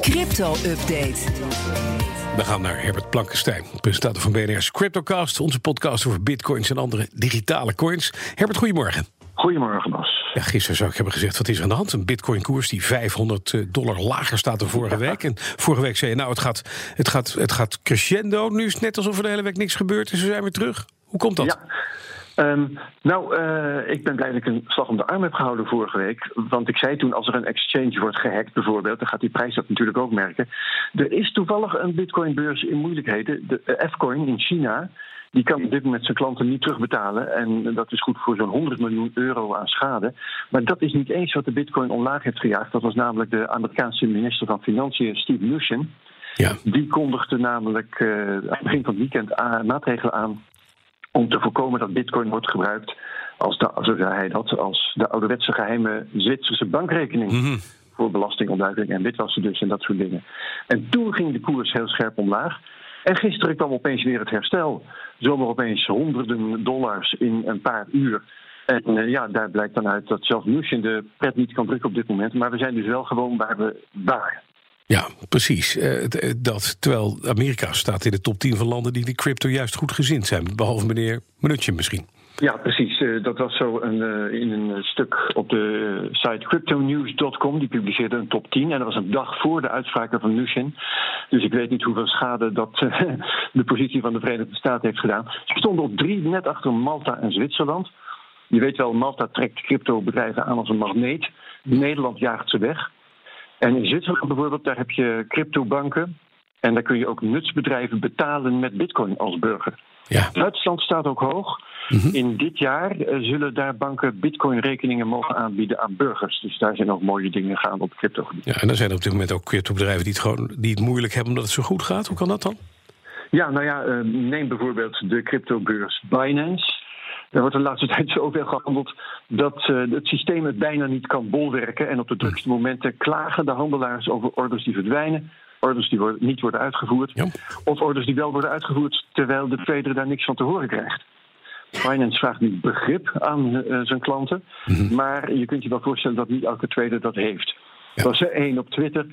Crypto-update. We gaan naar Herbert Blankenstein, presentator van BNR's Cryptocast, onze podcast over bitcoins en andere digitale coins. Herbert, goedemorgen. Goedemorgen, Bas. Ja, gisteren zou ik hebben gezegd, wat is er aan de hand? Een bitcoin-koers die 500 dollar lager staat dan vorige week. En vorige week zei je, nou, het gaat, het, gaat, het gaat crescendo. Nu is het net alsof er de hele week niks gebeurt en ze zijn weer terug. Hoe komt dat? Ja. Ehm, nou, eh, ik ben blij dat ik een slag om de arm heb gehouden vorige week. Want ik zei toen, als er een exchange wordt gehackt bijvoorbeeld... dan gaat die prijs dat natuurlijk ook merken. Er is toevallig een bitcoinbeurs in moeilijkheden. De F-coin in China... Die kan op dit moment zijn klanten niet terugbetalen. En dat is goed voor zo'n 100 miljoen euro aan schade. Maar dat is niet eens wat de bitcoin omlaag heeft gejaagd. Dat was namelijk de Amerikaanse minister van Financiën, Steve Mnuchin. Ja. Die kondigde namelijk uh, aan het begin van het weekend maatregelen aan om te voorkomen dat bitcoin wordt gebruikt als, de, zo zei hij dat, als de ouderwetse geheime Zwitserse bankrekening. Mhm. Voor belastingontduiking en witwassen dus en dat soort dingen. En toen ging de koers heel scherp omlaag. En gisteren kwam opeens weer het herstel. Zomaar opeens honderden dollars in een paar uur. En uh, ja, daar blijkt dan uit dat zelfs Nushin de pret niet kan drukken op dit moment. Maar we zijn dus wel gewoon waar we waren. Ja, precies. Uh, dat, terwijl Amerika staat in de top 10 van landen die de crypto juist goed gezind zijn. Behalve meneer Mnuchin misschien. Ja, precies. Uh, dat was zo een, in een stuk op de site cryptonews.com. Die publiceerde een top 10. En dat was een dag voor de uitspraken van Nushin. Dus ik weet niet hoeveel schade dat de positie van de Verenigde Staten heeft gedaan. Ze stonden op drie, net achter Malta en Zwitserland. Je weet wel, Malta trekt cryptobedrijven aan als een magneet. Nederland jaagt ze weg. En in Zwitserland bijvoorbeeld, daar heb je cryptobanken. En daar kun je ook nutsbedrijven betalen met bitcoin als burger. Ja. Duitsland staat ook hoog. Mm -hmm. In dit jaar uh, zullen daar banken bitcoin-rekeningen mogen aanbieden aan burgers. Dus daar zijn ook mooie dingen gaan op cryptogebied. Ja, en er zijn op dit moment ook cryptobedrijven die het, gewoon, die het moeilijk hebben omdat het zo goed gaat. Hoe kan dat dan? Ja, nou ja, uh, neem bijvoorbeeld de cryptobeurs Binance. Er wordt de laatste tijd zoveel gehandeld dat uh, het systeem het bijna niet kan bolwerken. En op de drukste momenten klagen de handelaars over orders die verdwijnen. Orders die worden, niet worden uitgevoerd. Ja. Of orders die wel worden uitgevoerd terwijl de trader daar niks van te horen krijgt. Binance vraagt nu begrip aan uh, zijn klanten. Mhm. Mm -hmm. Maar je kunt je wel voorstellen dat niet elke trader dat heeft. Ja. Er was er één op Twitter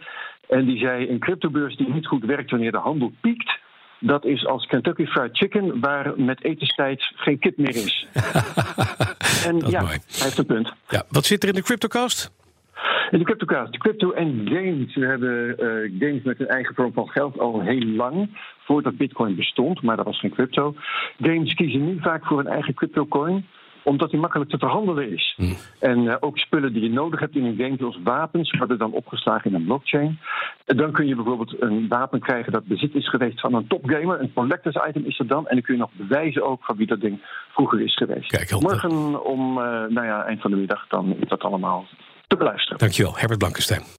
en die zei: Een cryptobeurs die niet goed werkt wanneer de handel piekt. Dat is als Kentucky Fried Chicken, waar met etenstijd geen kip meer is. en is ja, mooi. hij heeft een punt. Ja, wat zit er in de CryptoCast? In de CryptoCast, de crypto en games. We hebben uh, games met een eigen vorm van geld al heel lang. Voordat Bitcoin bestond, maar dat was geen crypto. Games kiezen nu vaak voor een eigen cryptocoin omdat die makkelijk te verhandelen is. Hmm. En uh, ook spullen die je nodig hebt in een game, zoals wapens, worden dan opgeslagen in een blockchain. En dan kun je bijvoorbeeld een wapen krijgen dat bezit is geweest van een topgamer. Een collectors item is er dan. En dan kun je nog bewijzen ook van wie dat ding vroeger is geweest. Kijk, Morgen om uh, nou ja, eind van de middag dan is dat allemaal te beluisteren. Dankjewel, Herbert Blankenstein.